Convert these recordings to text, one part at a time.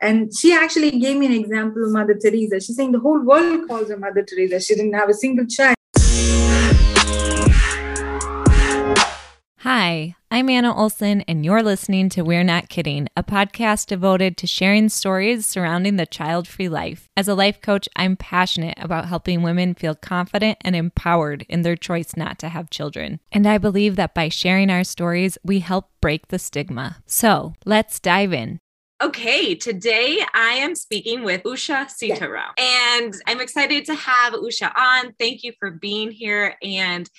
And she actually gave me an example of Mother Teresa. She's saying the whole world calls her Mother Teresa. She didn't have a single child. Hi, I'm Anna Olson, and you're listening to We're Not Kidding, a podcast devoted to sharing stories surrounding the child free life. As a life coach, I'm passionate about helping women feel confident and empowered in their choice not to have children. And I believe that by sharing our stories, we help break the stigma. So let's dive in. Okay, today I am speaking with Usha Sitaram, yeah. and I'm excited to have Usha on. Thank you for being here. And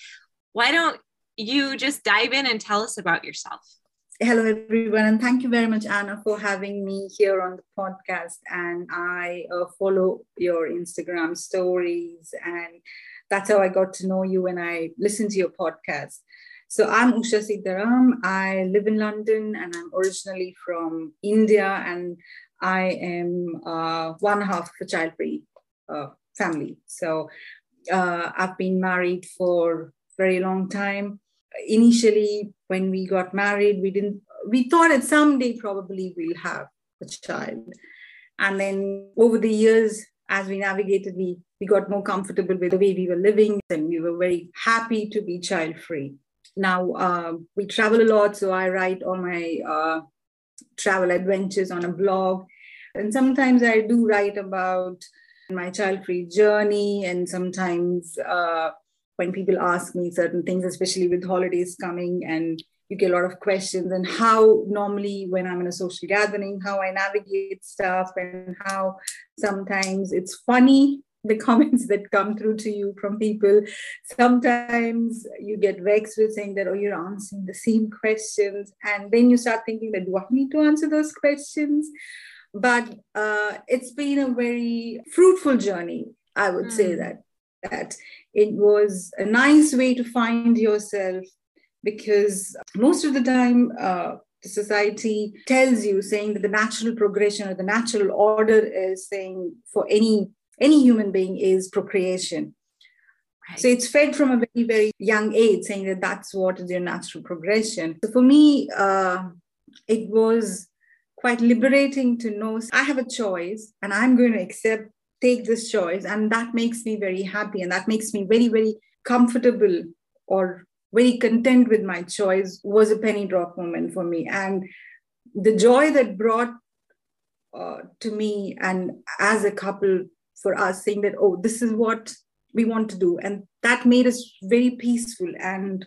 why don't you just dive in and tell us about yourself. Hello, everyone, and thank you very much, Anna, for having me here on the podcast. And I uh, follow your Instagram stories, and that's how I got to know you when I listened to your podcast. So I'm Usha Sitaram. I live in London, and I'm originally from India, and I am uh, one half of a child-free uh, family. So uh, I've been married for very long time initially when we got married we didn't we thought that someday probably we'll have a child and then over the years as we navigated we we got more comfortable with the way we were living and we were very happy to be child free now uh, we travel a lot so i write all my uh, travel adventures on a blog. And sometimes i do write about my child free journey and sometimes uh, when people ask me certain things, especially with holidays coming and you get a lot of questions and how normally when I'm in a social gathering, how I navigate stuff and how sometimes it's funny the comments that come through to you from people. Sometimes you get vexed with saying that, oh, you're answering the same questions. And then you start thinking that, do I need to answer those questions? But uh, it's been a very fruitful journey, I would mm. say that that it was a nice way to find yourself because most of the time uh, the society tells you saying that the natural progression or the natural order is saying for any any human being is procreation. Right. so it's fed from a very very young age saying that that's what is your natural progression. So for me uh, it was quite liberating to know i have a choice and i'm going to accept take this choice and that makes me very happy and that makes me very very comfortable or very content with my choice was a penny drop moment for me. And the joy that brought uh, to me and as a couple for us saying that oh this is what we want to do and that made us very peaceful and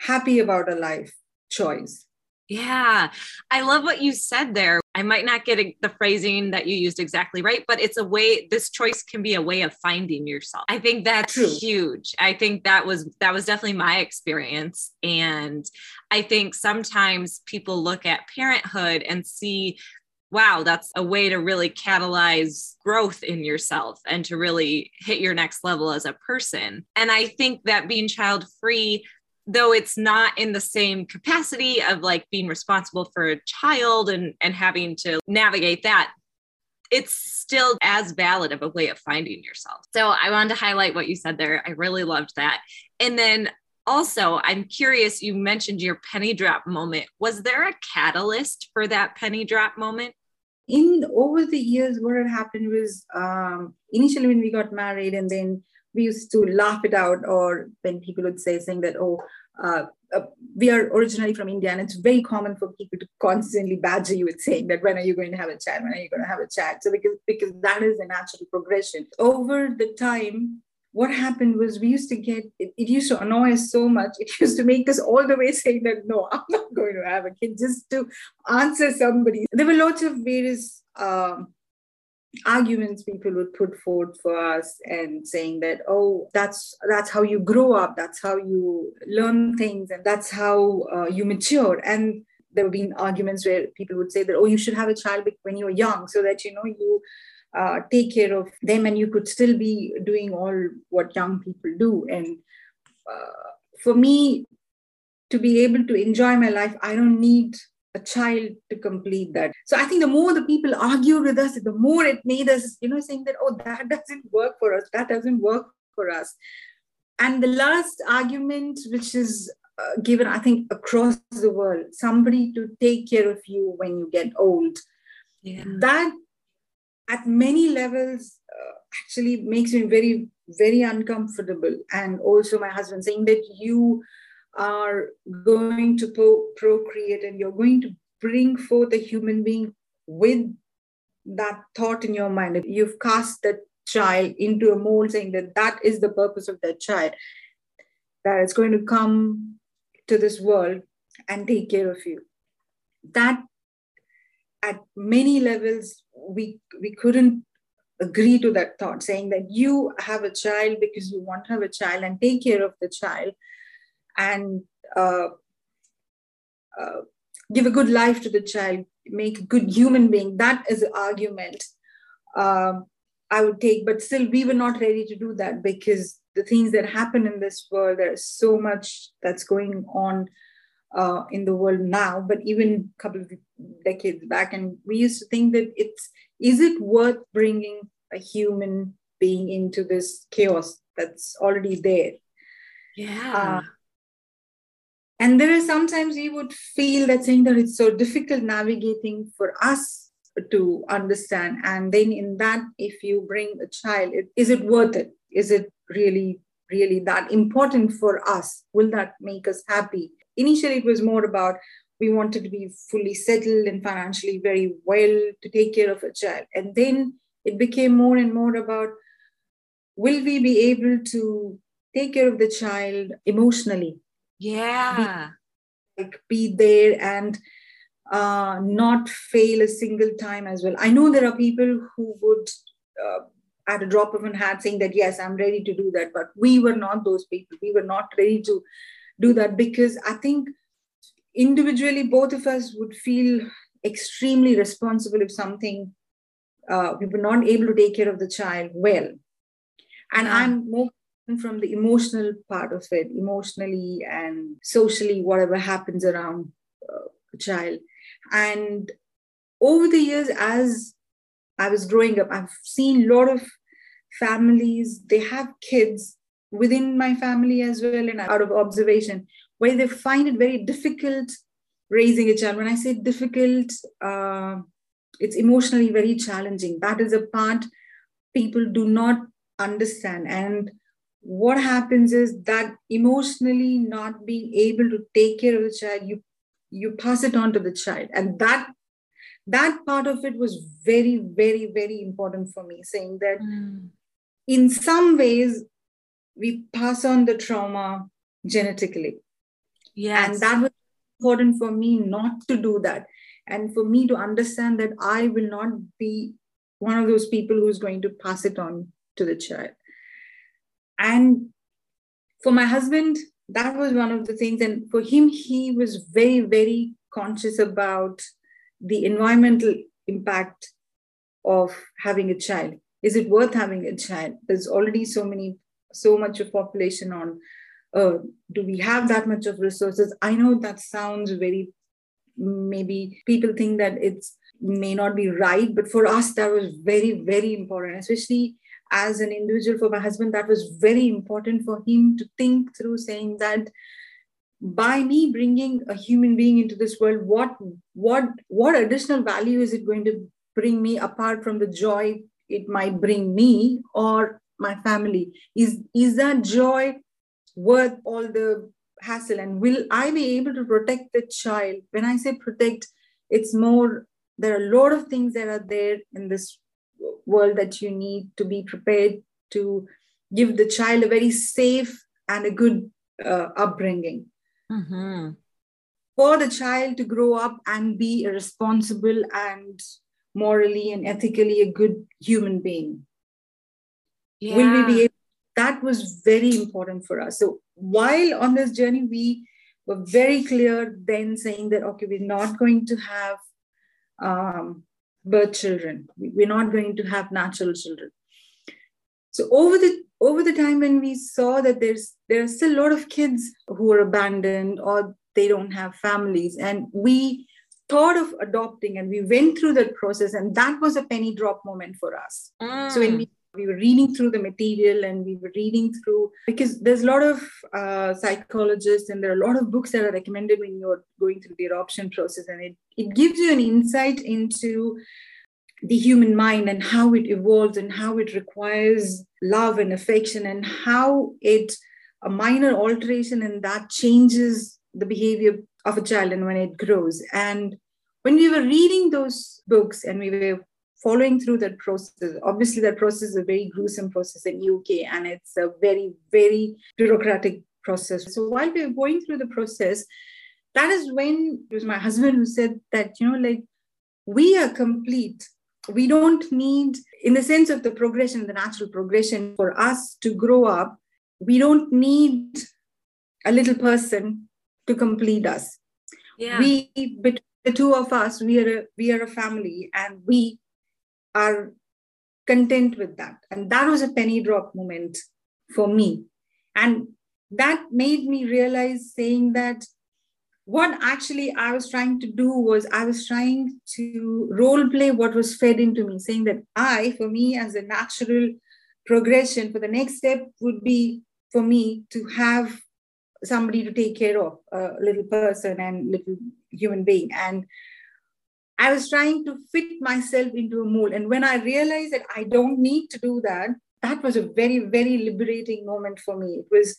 happy about a life choice yeah, I love what you said there. I might not get the phrasing that you used exactly right, but it's a way this choice can be a way of finding yourself. I think that's True. huge. I think that was that was definitely my experience and I think sometimes people look at parenthood and see wow, that's a way to really catalyze growth in yourself and to really hit your next level as a person. And I think that being child free though it's not in the same capacity of like being responsible for a child and and having to navigate that it's still as valid of a way of finding yourself. So i wanted to highlight what you said there. I really loved that. And then also i'm curious you mentioned your penny drop moment. Was there a catalyst for that penny drop moment in over the years what had happened was um, initially when we got married and then we used to laugh it out or when people would say saying that oh uh, uh, we are originally from India, and it's very common for people to constantly badger you with saying that when are you going to have a child? When are you going to have a child? So because because that is a natural progression over the time. What happened was we used to get it, it used to annoy us so much. It used to make us all the way saying that no, I'm not going to have a kid just to answer somebody. There were lots of various um, arguments people would put forth for us and saying that oh that's that's how you grow up that's how you learn things and that's how uh, you mature and there have been arguments where people would say that oh you should have a child when you're young so that you know you uh, take care of them and you could still be doing all what young people do and uh, for me to be able to enjoy my life i don't need a child to complete that. So I think the more the people argued with us, the more it made us, you know, saying that, oh, that doesn't work for us, that doesn't work for us. And the last argument, which is uh, given, I think, across the world, somebody to take care of you when you get old. yeah. that at many levels uh, actually makes me very very uncomfortable. And also my husband saying that you are going to pro- procreate and you're going to bring forth a human being with that thought in your mind. You've cast that child into a mold saying that that is the purpose of that child that it's going to come to this world and take care of you. That at many levels we we couldn't agree to that thought saying that you have a child because you want to have a child and take care of the child and uh, uh, give a good life to the child make a good human being. That is the argument um, i would take. But still we were not ready to do that because the things that happen in this world there's so much that's going on uh, in the world now, but even a couple of decades back. And we used to think that it's is it worth bringing a human being into this chaos that's already there? Yeah. Uh, and there are sometimes we would feel that saying that it's so difficult navigating for us to understand. And then in that, if you bring a child, it, is it worth it? Is it really, really that important for us? Will that make us happy? Initially it was more about we wanted to be fully settled and financially very well to take care of a child. And then it became more and more about will we be able to take care of the child emotionally? Yeah. Be, like be there and uh, not fail a single time as well. I know there are people who would uh, at a drop of a hat saying that yes i'm ready to do that but we were not those people. We were not ready to do that because I think individually both of us would feel extremely responsible if something uh, we were not able to take care of the child well. And yeah. I'm more from the emotional part of it, emotionally and socially, whatever happens around uh, a child. And over the years, as I was growing up, I've seen a lot of families, they have kids within my family as well and out of observation where they find it very difficult raising a child. When i say difficult uh, it's emotionally very challenging. That is a part people do not understand. And what happens is that emotionally not being able to take care of the child you you pass it on to the child. And that that part of it was very very very important for me saying that mm. in some ways we pass on the trauma genetically. Yes. And that was important for me not to do that. And for me to understand that I will not be one of those people who's going to pass it on to the child. And for my husband, that was one of the things. And for him, he was very, very conscious about the environmental impact of having a child. Is it worth having a child? There's already so many so much of population on earth do we have that much of resources? I know that sounds very maybe people think that it's may not be right but for us that was very very important especially as an individual for my husband that was very important for him to think through saying that by me bringing a human being into this world what what what additional value is it going to bring me apart from the joy it might bring me? Or my family. Is is that joy worth all the hassle? And will i be able to protect the child? When i say protect it's more there are a lot of things that are there in this world that you need to be prepared to give the child a very safe and a good uh, upbringing. Mm-hmm. for the child to grow up and be a responsible and morally and ethically a good human being yeah. will we be able that was very important for us so while on this journey we were very clear then saying that okay we're not going to have um, birth children we're not going to have natural children so over the over the time when we saw that there's there's still a lot of kids who are abandoned or they don't have families and we thought of adopting and we went through that process and that was a penny drop moment for us mm. so when we we were reading through the material and we were reading through because there's a lot of uh, psychologists and there are a lot of books that are recommended when you're going through the adoption process and it, it gives you an insight into the human mind and how it evolves and how it requires love and affection and how it a minor alteration in that changes the behavior of a child and when it grows. And when we were reading those books and we were following through that process. Obviously that process is a very gruesome process in uk and it's a very very bureaucratic process. So while we were going through the process that is when it was my husband who said that you know like we are complete. We don't need in the sense of the progression the natural progression for us to grow up we don't need a little person to complete us. Yeah. we between the two of us we are a, we are a family and we are content with that. And that was a penny drop moment for me. And that made me realize saying that what actually I was trying to do was I was trying to role play what was fed into me, saying that I, for me, as a natural progression for the next step would be for me to have somebody to take care of a little person and little human being. And i was trying to fit myself into a mold and when i realized that i don't need to do that that was a very very liberating moment for me it was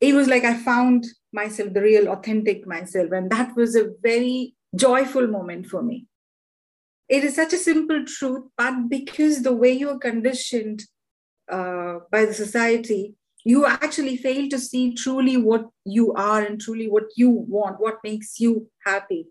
it was like I found myself, the real authentic myself. And that was a very joyful moment for me. It is such a simple truth, but because the way you are conditioned uh, by the society, you actually fail to see truly what you are and truly what you want, what makes you happy.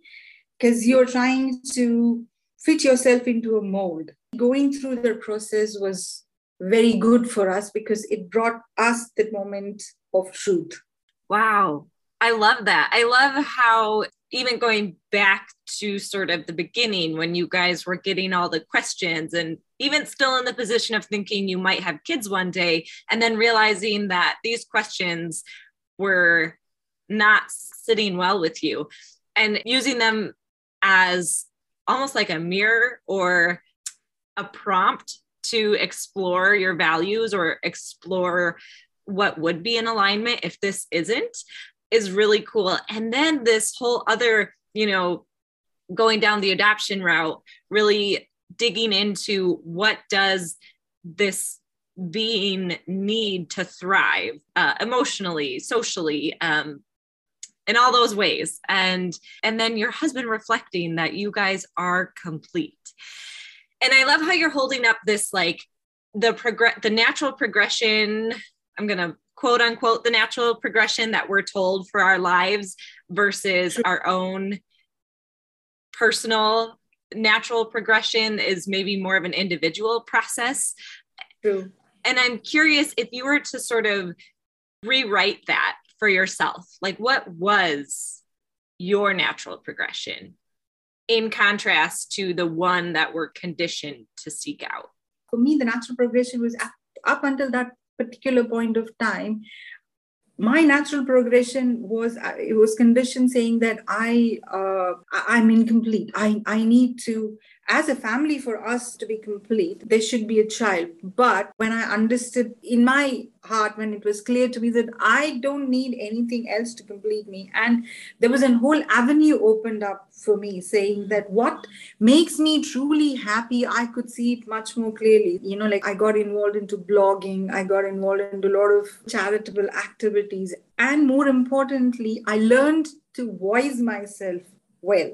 Because you're trying to fit yourself into a mold. Going through the process was very good for us because it brought us that moment of truth. Wow. I love that. I love how even going back to sort of the beginning when you guys were getting all the questions and even still in the position of thinking you might have kids one day and then realizing that these questions were not sitting well with you and using them as almost like a mirror or a prompt to explore your values or explore what would be in alignment if this isn't is really cool. And then this whole other, you know, going down the adoption route, really digging into what does this being need to thrive uh, emotionally, socially, um, in all those ways and and then your husband reflecting that you guys are complete and i love how you're holding up this like the progress the natural progression I'm going to quote unquote the natural progression that we're told for our lives versus our own personal natural progression is maybe more of an individual process. True. And I'm curious if you were to sort of rewrite that for yourself, like what was your natural progression in contrast to the one that we're conditioned to seek out? For me, the natural progression was up until that particular point of time. My natural progression was uh, it was conditioned saying that i uh, i'm incomplete. I i need to as a family for us to be complete there should be a child. But when i understood in my heart when it was clear to me that i don't need anything else to complete me and there was a whole avenue opened up for me saying mm. that what makes me truly happy i could see it much more clearly. You know like i got involved into blogging i got involved into a lot of charitable activities and more importantly i learned to voice myself well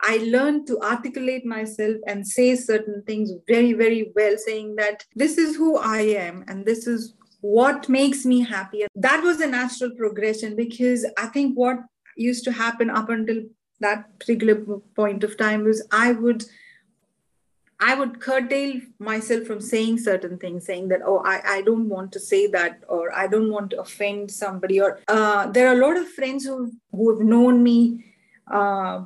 I learned to articulate myself and say certain things very, very well, saying that this is who I am and this is what makes me happy. And that was a natural progression because I think what used to happen up until that particular point of time was I would I would curtail myself from saying certain things, saying that, oh, I, I don't want to say that, or I don't want to offend somebody. Or uh, there are a lot of friends who, who have known me uh,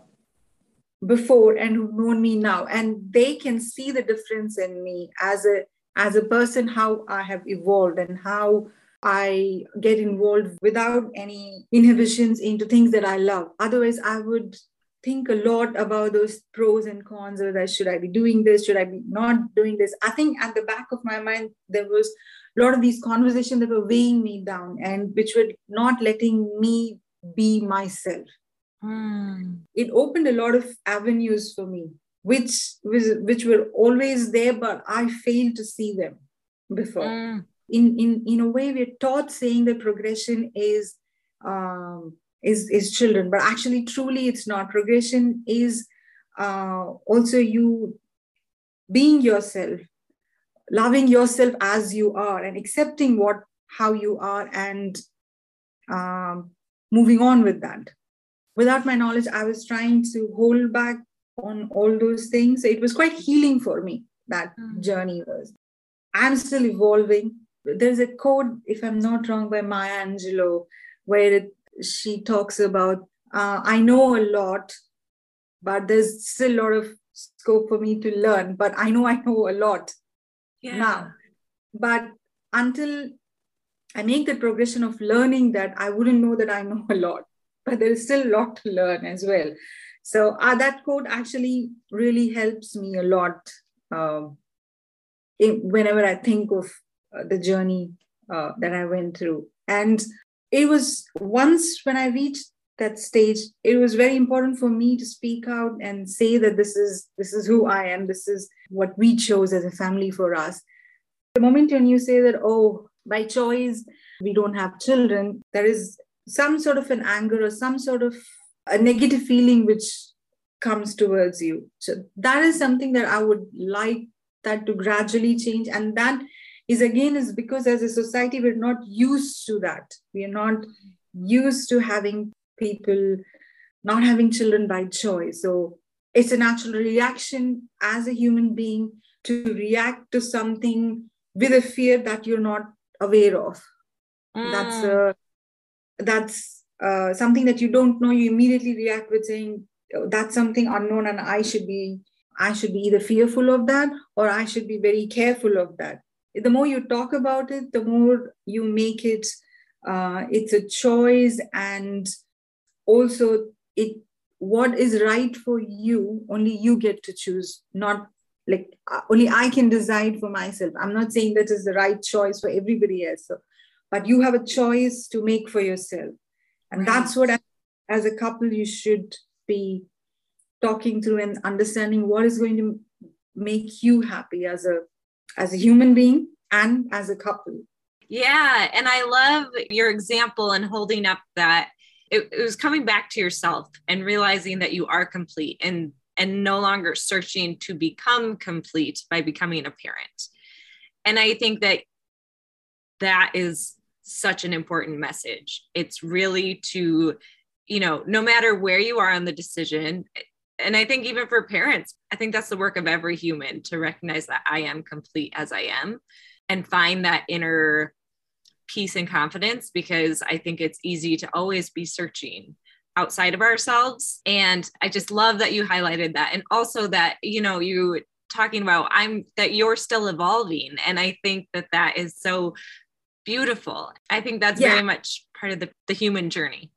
before and who've known me now. And they can see the difference in me as a as a person how i have evolved and how i get involved without any inhibitions into things that i love. Otherwise i would think a lot about those pros and cons or should i be doing this? Should i be not doing this? I think at the back of my mind there was a lot of these conversations that were weighing me down and which were not letting me be myself Mm. It opened a lot of avenues for me which was, which were always there but i failed to see them before mm. in in in a way we're taught saying that progression is um, is is children but actually truly it's not progression is uh, also you being yourself loving yourself as you are and accepting what how you are and um, moving on with that without my knowledge i was trying to hold back on all those things. It was quite healing for me that mm. journey was. I'm still evolving. There's a quote if i'm not wrong by maya angelou where it, she talks about uh, i know a lot but there's still a lot of scope for me to learn but i know i know a lot yeah. now. But until i make the progression of learning that i wouldn't know that i know a lot but there is still a lot to learn as well. So uh, that quote actually really helps me a lot um, in, whenever i think of uh, the journey uh, that i went through. And it was once when i reached that stage it was very important for me to speak out and say that this is this is who i am. This is what we chose as a family for us. The moment when you say that oh by choice we don't have children there is some sort of an anger or some sort of a negative feeling which comes towards you so that is something that i would like that to gradually change and that is again is because as a society we're not used to that we are not used to having people not having children by choice. So it's a natural reaction as a human being to react to something with a fear that you're not aware of. Mm. That's uh, that's uh, something that you don't know. You immediately react with saying oh, that's something unknown, and I should be I should be either fearful of that or I should be very careful of that. The more you talk about it, the more you make it. Uh, it's a choice and also it what is right for you only you get to choose not like uh, only i can decide for myself i'm not saying that is the right choice for everybody else so, but you have a choice to make for yourself. And right. that's what as a couple you should be talking through and understanding what is going to make you happy as a as a human being and as a couple. Yeah and i love your example and holding up that it, it was coming back to yourself and realizing that you are complete and and no longer searching to become complete by becoming a parent. And i think that that is such an important message it's really to you know no matter where you are on the decision and i think even for parents i think that's the work of every human to recognize that i am complete as i am and find that inner peace and confidence because I think it's easy to always be searching outside of ourselves. And I just love that you highlighted that. And also that, you know, you talking about I'm that you're still evolving. And I think that that is so beautiful. I think that's yeah. very much part of the, the human journey.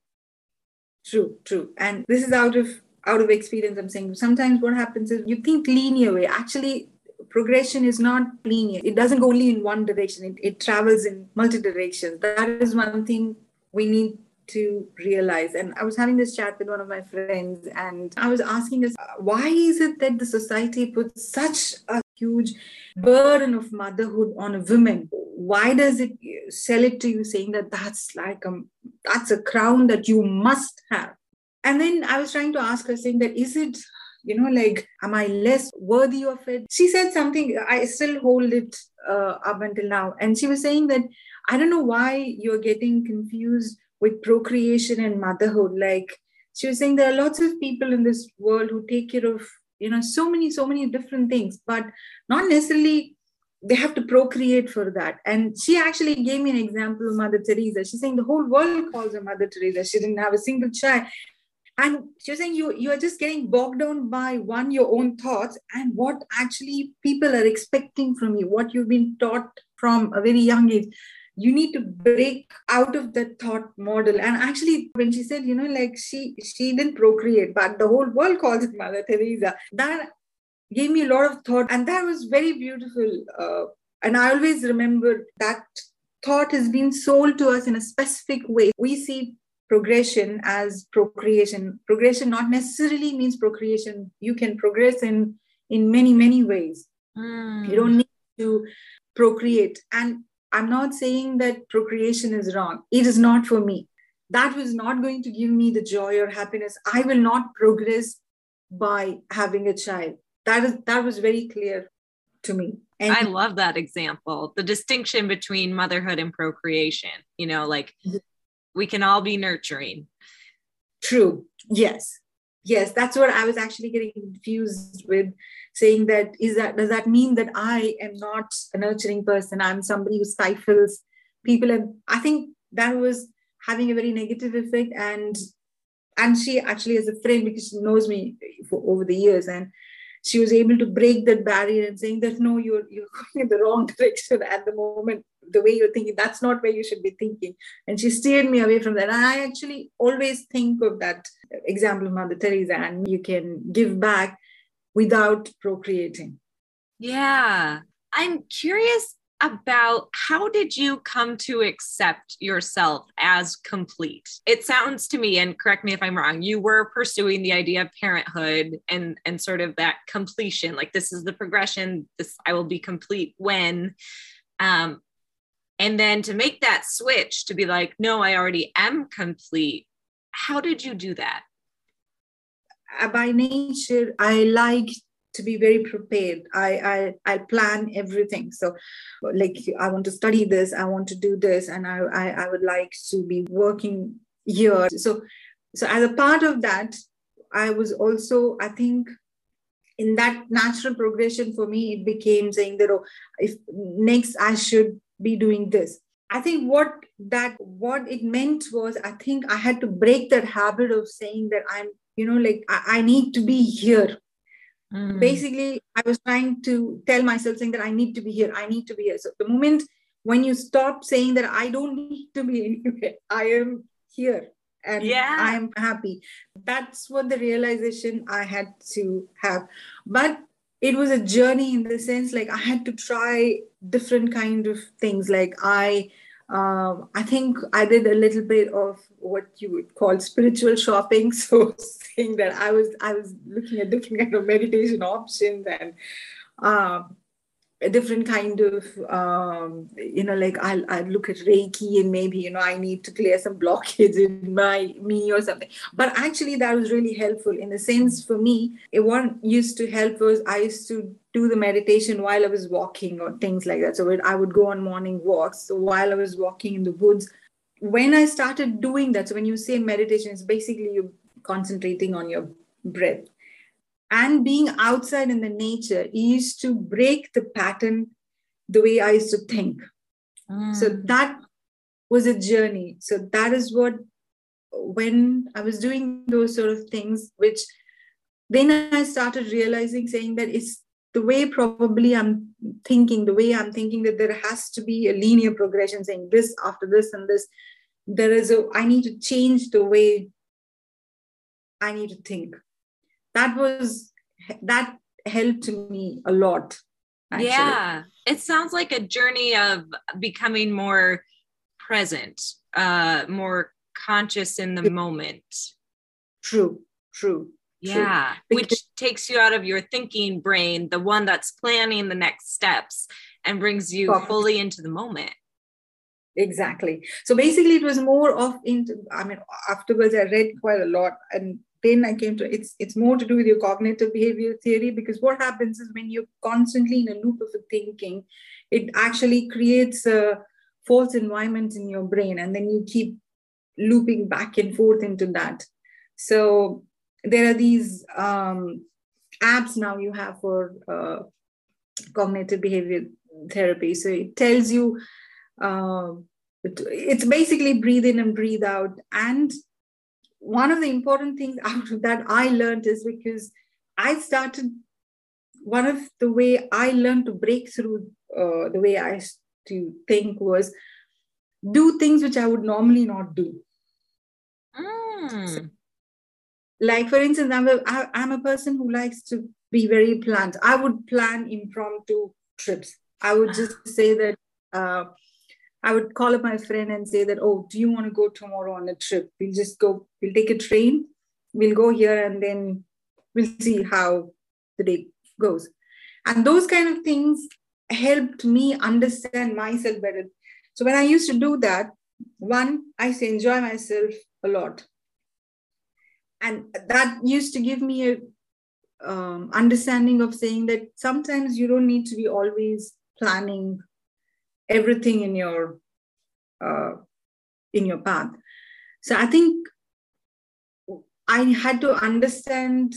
True, true. And this is out of out of experience i'm saying sometimes what happens is you think linear way actually progression is not linear. It doesn't go only in one direction, it, it travels in multi directions. That is one thing we need to realize. And I was having this chat with one of my friends, and I was asking us, why is it that the society puts such a huge burden of motherhood on a woman? Why does it sell it to you saying that that's like a that's a crown that you must have? And then I was trying to ask her, saying that is it you know like am i less worthy of it she said something i still hold it uh, up until now and she was saying that i don't know why you're getting confused with procreation and motherhood like she was saying there are lots of people in this world who take care of you know so many so many different things but not necessarily they have to procreate for that. And she actually gave me an example of Mother Teresa. She's saying the whole world calls her Mother Teresa. She didn't have a single child and she was saying you you are just getting bogged down by one your own thoughts and what actually people are expecting from you what you've been taught from a very young age you need to break out of that thought model and actually when she said you know like she she didn't procreate but the whole world calls it mother teresa that gave me a lot of thought and that was very beautiful uh, and i always remember that thought has been sold to us in a specific way we see progression as procreation. Progression not necessarily means procreation. You can progress in in many many ways. Mm. You don't need to procreate. And I'm not saying that procreation is wrong. It is not for me. That was not going to give me the joy or happiness. I will not progress by having a child. That is that was very clear to me. And I love that example. The distinction between motherhood and procreation. You know, like we can all be nurturing. True. Yes. Yes, that's what I was actually getting confused with saying that is that does that mean that I am not a nurturing person? I'm somebody who stifles people. And I think that was having a very negative effect. And and she actually as a friend because she knows me for over the years and she was able to break that barrier and saying that no you're you're going in the wrong direction at the moment the way you're thinking that's not where you should be thinking and she steered me away from that and i actually always think of that example of mother teresa and you can give back without procreating. Yeah. I'm curious about how did you come to accept yourself as complete? It sounds to me and correct me if i'm wrong you were pursuing the idea of parenthood and and sort of that completion like this is the progression this i will be complete when um and then to make that switch to be like no i already am complete how did you do that Uh, by nature i like to be very prepared. I i i plan everything. So like i want to study this i want to do this and i i, I would like to be working here. So so as a part of that i was also i think in that natural progression for me it became saying that oh if next i should be doing this. I think what that what it meant was i think i had to break that habit of saying that i'm you know like i, I need to be here Mm. Basically, I was trying to tell myself saying that I need to be here, I need to be here. So the moment when you stop saying that I don't need to be anywhere, I am here and yeah. I am happy. That's what the realization I had to have. But it was a journey in the sense like I had to try different kind of things. Like I um, I think I did a little bit of what you would call spiritual shopping. So saying that I was I was looking at different kind of meditation options and um, a different kind of um, you know like I'll, I'll look at reiki and maybe you know i need to clear some blockage in my me or something but actually that was really helpful in the sense for me it what used to help was i used to do the meditation while i was walking or things like that so i would go on morning walks so while i was walking in the woods when i started doing that so when you say meditation it's basically you concentrating on your breath and being outside in the nature used to break the pattern the way I used to think. Mm. So that was a journey. So that is what, when I was doing those sort of things, which then I started realizing, saying that it's the way probably I'm thinking, the way I'm thinking that there has to be a linear progression, saying this after this and this. There is a, I need to change the way I need to think that was that helped me a lot actually. yeah it sounds like a journey of becoming more present uh more conscious in the moment true true yeah true. which takes you out of your thinking brain the one that's planning the next steps and brings you fully into the moment exactly so basically it was more of into i mean afterwards i read quite a lot and then I came to it's it's more to do with your cognitive behavior theory because what happens is when you're constantly in a loop of thinking, it actually creates a false environment in your brain, and then you keep looping back and forth into that. So there are these um, apps now you have for uh, cognitive behavior therapy. So it tells you. Uh, it's basically breathe in and breathe out and one of the important things out of that I learned is because I started one of the way I learned to break through uh, the way I used to think was do things which I would normally not do. Mm. So, like for instance, I'm a, I, I'm a person who likes to be very planned. I would plan impromptu trips. I would just say that uh, I would call up my friend and say that, oh, do you want to go tomorrow on a trip? We'll just go, we'll take a train, we'll go here, and then we'll see how the day goes. And those kind of things helped me understand myself better. So when I used to do that, one, I used to enjoy myself a lot. And that used to give me a um, understanding of saying that sometimes you don't need to be always planning everything in your uh, in your path. So i think i had to understand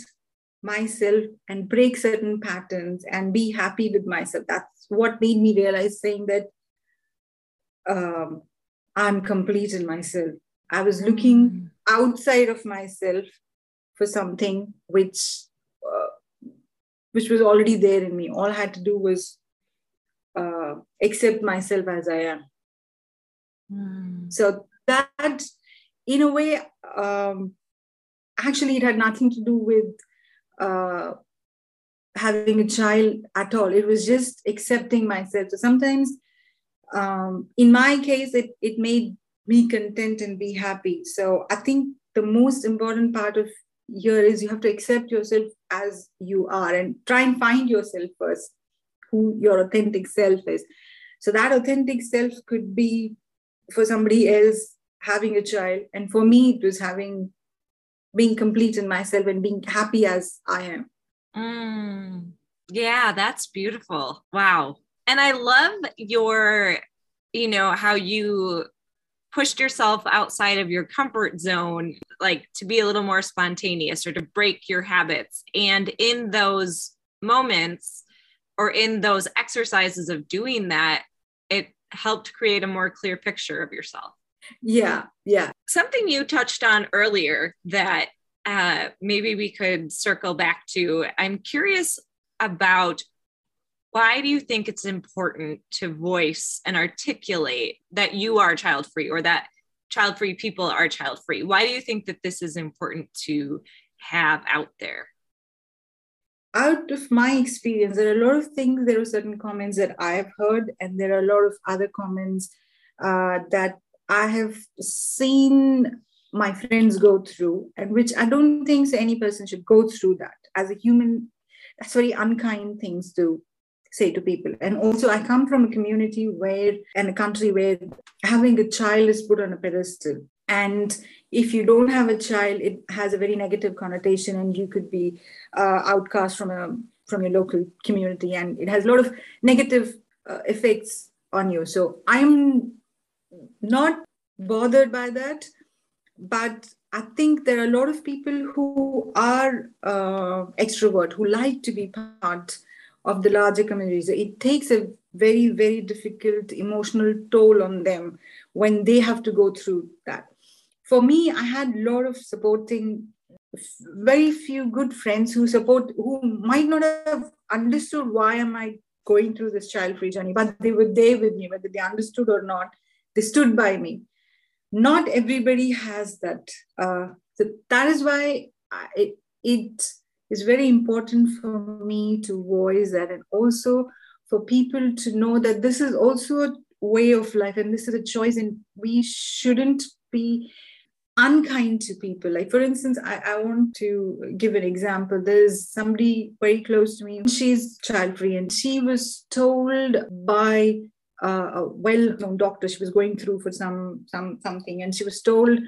myself and break certain patterns and be happy with myself. That's what made me realize saying that um, i'm complete in myself. I was looking mm. Outside of myself for something which uh, which was already there in me all i had to do was uh, accept myself as I am. Mm. So that, in a way, um, actually, it had nothing to do with uh, having a child at all. It was just accepting myself. So sometimes, um, in my case, it, it made me content and be happy. So I think the most important part of here is you have to accept yourself as you are and try and find yourself first who your authentic self is. So that authentic self could be for somebody else having a child. And for me, it was having being complete in myself and being happy as I am. Mm, yeah, that's beautiful. Wow. And I love your, you know, how you pushed yourself outside of your comfort zone, like to be a little more spontaneous or to break your habits. And in those moments, or in those exercises of doing that, it helped create a more clear picture of yourself. Yeah, yeah. Something you touched on earlier that uh, maybe we could circle back to. I'm curious about why do you think it's important to voice and articulate that you are child free or that child free people are child free? Why do you think that this is important to have out there? out of my experience, there are a lot of things, there are certain comments that I have heard, and there are a lot of other comments uh, that I have seen my friends go through, and which I don't think any person should go through that. As a human, that's very unkind things to say to people. And also, I come from a community where, and a country where having a child is put on a pedestal. And if you don't have a child, it has a very negative connotation, and you could be uh, outcast from a from your local community, and it has a lot of negative uh, effects on you. So I'm not bothered by that, but I think there are a lot of people who are uh, extrovert who like to be part of the larger community. So it takes a very very difficult emotional toll on them when they have to go through that for me, I had a lot of supporting, very few good friends who support, who might not have understood why am I going through this child-free journey, but they were there with me, whether they understood or not. They stood by me. Not everybody has that. Uh, so that is why I, it, it is very important for me to voice that, and also for people to know that this is also a way of life and this is a choice, and we shouldn't be unkind to people. Like, for instance, I, I want to give an example. There's somebody very close to me. She's child free, and she was told by uh, a well-known doctor she was going through for some some something, and she was told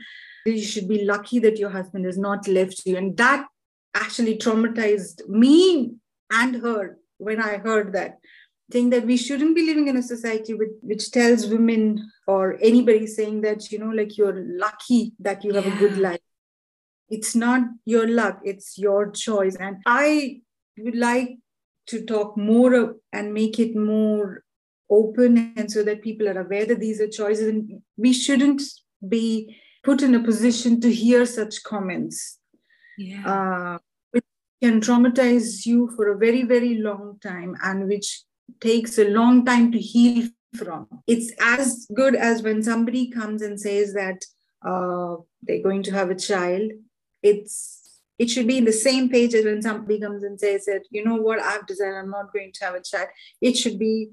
you should be lucky that your husband has not left you, and that actually traumatized me and her when I heard that saying that we shouldn't be living in a society with, which tells women or anybody saying that you know like you're lucky that you have yeah. a good life. It's not your luck it's your choice. And i would like to talk more and make it more open and so that people are aware that these are choices. And we shouldn't be put in a position to hear such comments yeah. uh, which can traumatize you for a very very long time and which takes a long time to heal from. It's as good as when somebody comes and says that uh, they're going to have a child. It's it should be in the same page as when somebody comes and says that you know what I've decided I'm not going to have a child. It should be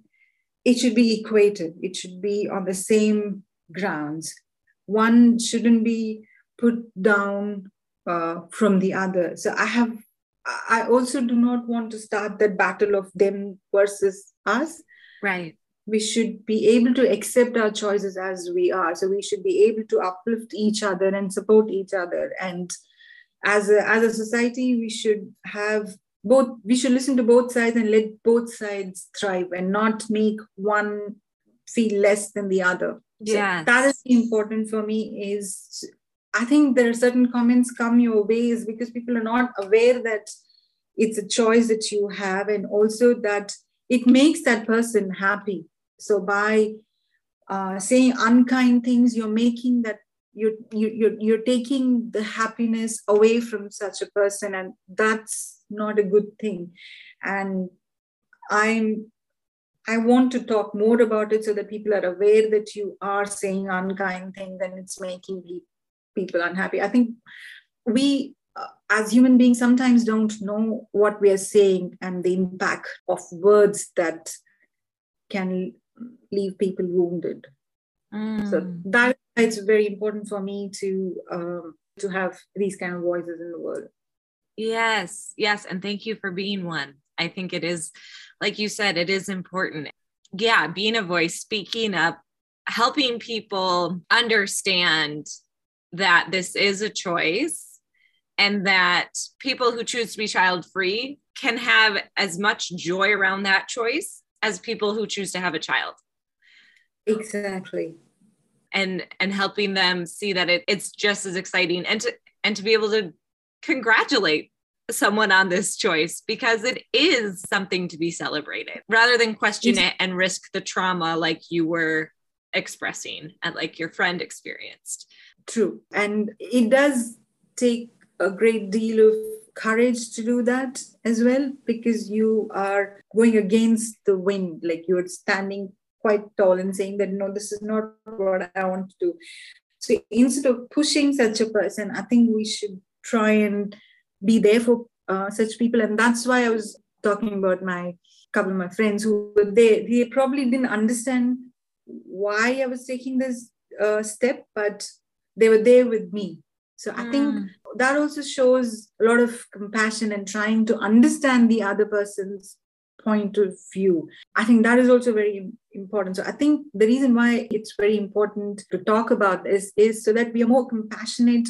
it should be equated it should be on the same grounds one shouldn't be put down uh, from the other. So i have i also do not want to start that battle of them versus us. Right. We should be able to accept our choices as we are. So we should be able to uplift each other and support each other. And as a, as a society we should have both we should listen to both sides and let both sides thrive and not make one feel less than the other. Yeah so that is important for me is i think there are certain comments come your ways because people are not aware that it's a choice that you have and also that it makes that person happy. So by uh, saying unkind things you're making that you're, you're, you're taking the happiness away from such a person and that's not a good thing. And i'm i want to talk more about it so that people are aware that you are saying unkind things and it's making people unhappy i think we uh, as human beings sometimes don't know what we are saying and the impact of words that can leave people wounded. Mm. so that it's very important for me to um, to have these kind of voices in the world. Yes yes and thank you for being one. I think it is like you said it is important. Yeah being a voice speaking up helping people understand that this is a choice and that people who choose to be child free can have as much joy around that choice as people who choose to have a child. Exactly. And and helping them see that it, it's just as exciting and to and to be able to congratulate someone on this choice because it is something to be celebrated rather than question it and risk the trauma like you were expressing and like your friend experienced true. And it does take a great deal of courage to do that as well because you are going against the wind. Like you're standing quite tall and saying that no this is not what i want to do. So instead of pushing such a person i think we should try and be there for uh, such people. And that's why i was talking about my couple of my friends who were there. They probably didn't understand why i was taking this uh, step but they were there with me so i mm. think that also shows a lot of compassion and trying to understand the other person's point of view. I think that is also very important. So I think the reason why it's very important to talk about this is so that we are more compassionate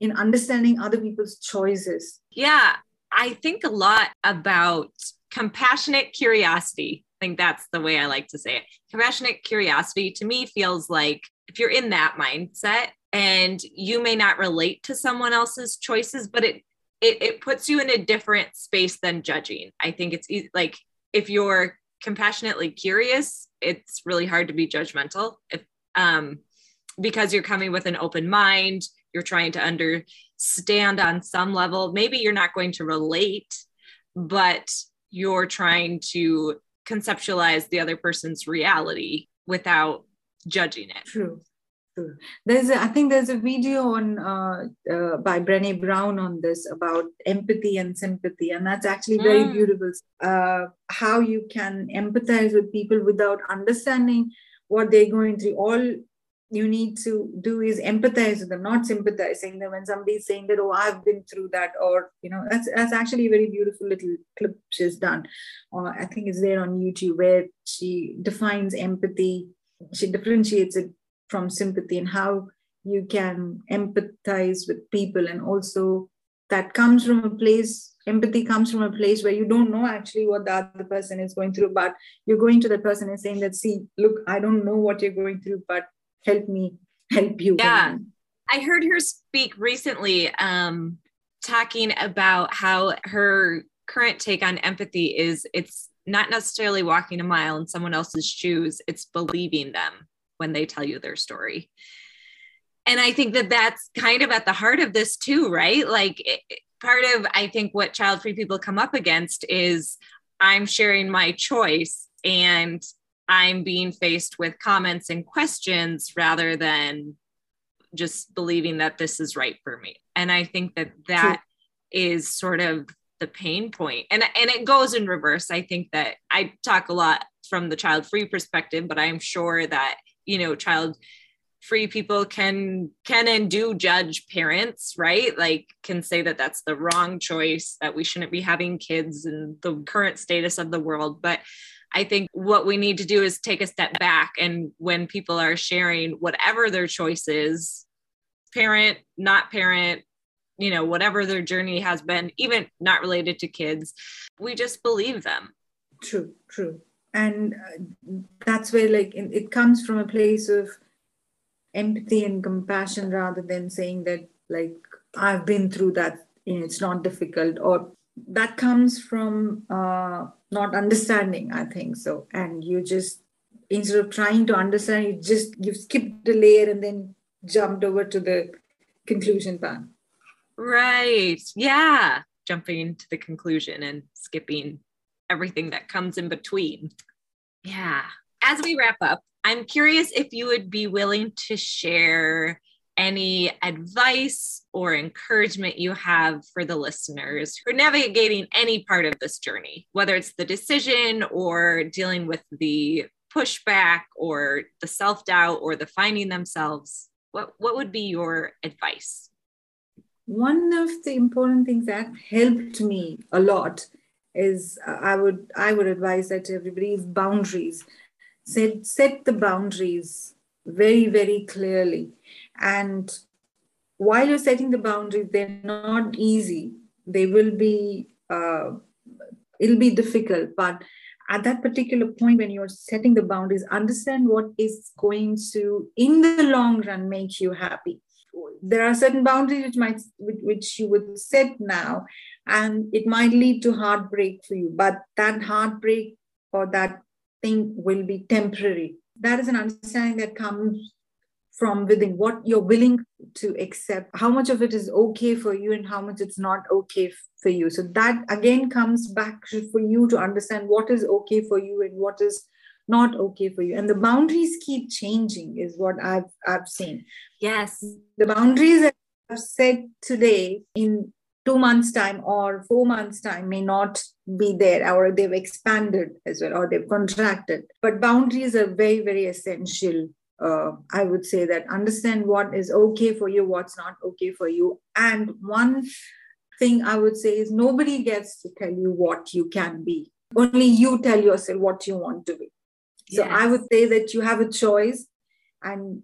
in understanding other people's choices. Yeah, I think a lot about compassionate curiosity. I think that's the way I like to say it. Compassionate curiosity to me feels like if you're in that mindset and you may not relate to someone else's choices, but it it, it puts you in a different space than judging. I think it's easy, like if you're compassionately curious, it's really hard to be judgmental. If um, because you're coming with an open mind, you're trying to understand on some level. Maybe you're not going to relate, but you're trying to conceptualize the other person's reality without judging it. True. There's, a, I think there's a video on uh, uh, by Brené Brown on this about empathy and sympathy, and that's actually very mm. beautiful. Uh, how you can empathize with people without understanding what they're going through. All you need to do is empathize with them, not sympathizing them. When somebody's saying that, "Oh, I've been through that," or you know, that's that's actually a very beautiful little clip she's done. Uh, I think it's there on YouTube where she defines empathy. She differentiates it from sympathy and how you can empathize with people. And also that comes from a place empathy comes from a place where you don't know actually what the other person is going through but you're going to the person and saying that see look i don't know what you're going through but help me help you. Yeah. I heard her speak recently um talking about how her current take on empathy is it's not necessarily walking a mile in someone else's shoes it's believing them when they tell you their story. And I think that that's kind of at the heart of this too, right? Like it, part of I think what child free people come up against is I'm sharing my choice and I'm being faced with comments and questions rather than just believing that this is right for me. And I think that that True. is sort of the pain point. And and it goes in reverse. I think that I talk a lot from the child free perspective, but I'm sure that, you know, child free people can can and do judge parents right? Like can say that that's the wrong choice that we shouldn't be having kids in the current status of the world. But i think what we need to do is take a step back and when people are sharing whatever their choice is parent not parent you know whatever their journey has been even not related to kids we just believe them. True true and uh, that's where like it comes from a place of empathy and compassion rather than saying that like i've been through that you know, it's not difficult or that comes from uh, not understanding i think so. And you just instead of trying to understand you just you've skipped the layer and then jumped over to the conclusion part. Right. Yeah. Jumping to the conclusion and skipping everything that comes in between yeah as we wrap up I'm curious if you would be willing to share any advice or encouragement you have for the listeners who are navigating any part of this journey, whether it's the decision or dealing with the pushback or the self doubt or the finding themselves. What, what would be your advice? One of the important things that helped me a lot is I would I would advise that everybody is boundaries set, set the boundaries very, very clearly. And while you're setting the boundaries, they're not easy. They will be, uh, it'll be difficult. But at that particular point, when you're setting the boundaries, understand what is going to, in the long run, make you happy. There are certain boundaries which might, which you would set now, and it might lead to heartbreak for you. But that heartbreak or that thing will be temporary. That is an understanding that comes from within what you're willing to accept, how much of it is okay for you and how much it's not okay for you. So that again comes back for you to understand what is okay for you and what is not okay for you. And the boundaries keep changing, is what I've I've seen. Yes. The boundaries that I've set today in two months' time or four months' time may not be there, or they've expanded as well, or they've contracted. But boundaries are very, very essential. Uh, I would say that understand what is okay for you, what's not okay for you. And one thing I would say is nobody gets to tell you what you can be. Only you tell yourself what you want to be. So yes. I would say that you have a choice and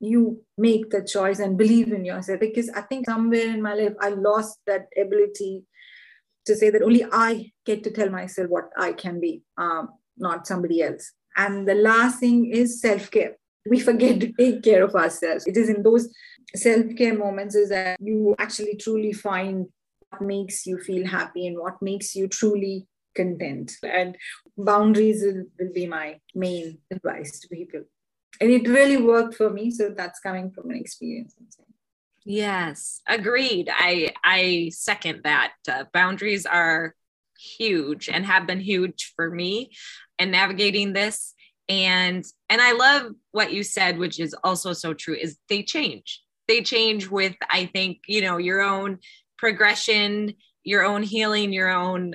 you make the choice and believe in yourself. Because i think somewhere in my life i lost that ability to say that only i get to tell myself what i can be um, not somebody else. And the last thing is self-care. We forget to take care of ourselves. It is in those self-care moments is that you actually truly find what makes you feel happy and what makes you truly content. And boundaries will, will be my main advice to people and it really worked for me so that's coming from an experience yes agreed. I i second that. Uh, boundaries are huge and have been huge for me and navigating this. And and i love what you said which is also so true is they change. They change with i think you know your own progression your own healing your own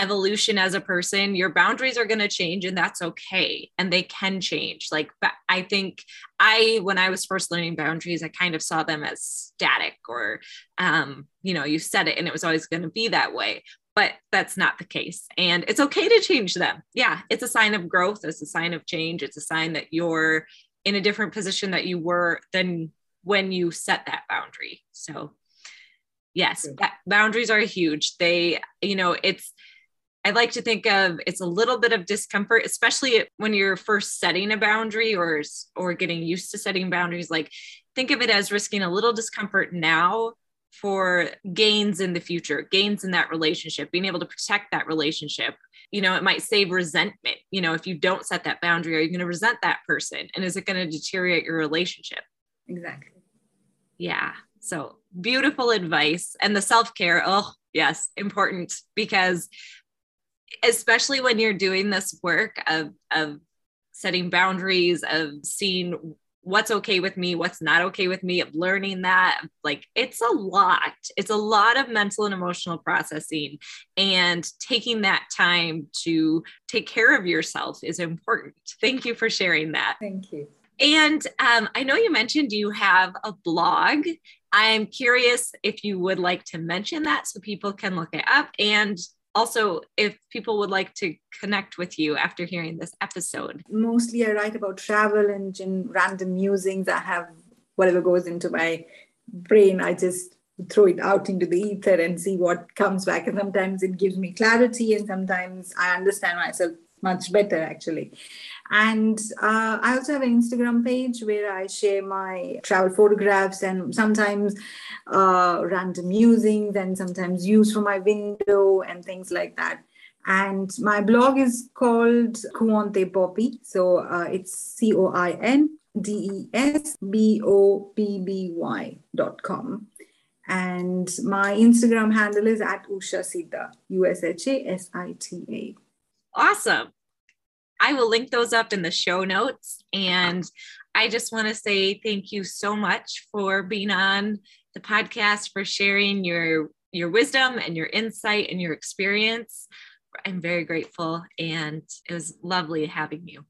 evolution as a person your boundaries are going to change and that's okay and they can change. Like i think i when i was first learning boundaries i kind of saw them as static or um you know you said it and it was always going to be that way but that's not the case. And it's okay to change them. Yeah it's a sign of growth it's a sign of change it's a sign that you're in a different position that you were than when you set that boundary. So yes boundaries are huge. They you know it's I like to think of it's a little bit of discomfort, especially when you're first setting a boundary or or getting used to setting boundaries. Like think of it as risking a little discomfort now for gains in the future, gains in that relationship, being able to protect that relationship. You know, it might save resentment. You know, if you don't set that boundary, are you going to resent that person? And is it going to deteriorate your relationship? Exactly. Yeah. So beautiful advice. And the self care, oh, yes, important because especially when you're doing this work of of setting boundaries of seeing what's okay with me, what's not okay with me, of learning that. Like it's a lot. It's a lot of mental and emotional processing. And taking that time to take care of yourself is important. Thank you for sharing that. Thank you. And um, I know you mentioned you have a blog. I'm curious if you would like to mention that so people can look it up. And also if people would like to connect with you after hearing this episode. Mostly i write about travel and random musings. I have whatever goes into my brain. I just throw it out into the ether and see what comes back. And sometimes it gives me clarity and sometimes i understand myself much better actually and uh, I also have an Instagram page where I share my travel photographs and sometimes uh, random musings and sometimes views from my window and things like that. And my blog is called Coindesbobby. Poppy. So uh, it's C O I N D E S B O B B Y dot com. And my Instagram handle is at Usha Sita, U S H A S I T A. Awesome. I will link those up in the show notes. And I just want to say thank you so much for being on the podcast, for sharing your your wisdom and your insight and your experience. I'm very grateful and it was lovely having you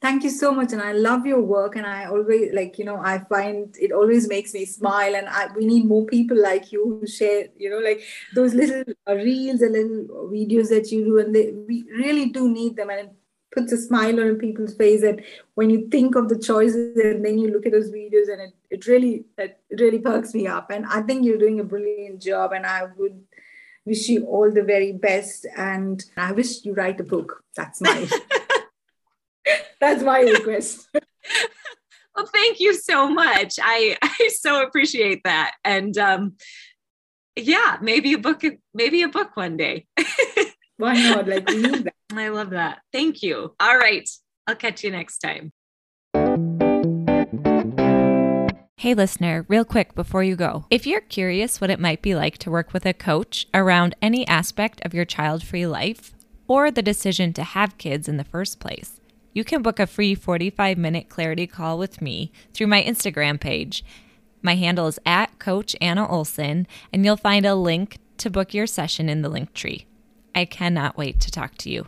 thank you so much and i love your work and i always like you know i find it always makes me smile and I, we need more people like you who share you know like those little uh, reels and little videos that you do and they, we really do need them and it puts a smile on people's face and when you think of the choices and then you look at those videos and it, it really it really perks me up and i think you're doing a brilliant job and i would wish you all the very best and i wish you write a book. That's my That's my request. well, thank you so much. I I so appreciate that. And um yeah, maybe a book maybe a book one day. Why not? Like we need that. I love that. Thank you. All right. I'll catch you next time. Hey, listener, real quick before you go. If you're curious what it might be like to work with a coach around any aspect of your child free life or the decision to have kids in the first place, you can book a free 45 minute clarity call with me through my Instagram page. My handle is at Coach Anna Olson, and you'll find a link to book your session in the link tree. I cannot wait to talk to you.